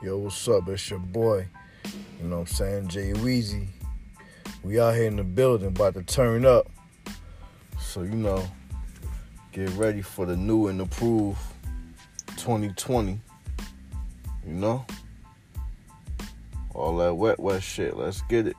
Yo, what's up? It's your boy. You know what I'm saying? Jay Weezy. We out here in the building about to turn up. So, you know, get ready for the new and approved 2020. You know? All that wet, wet shit. Let's get it.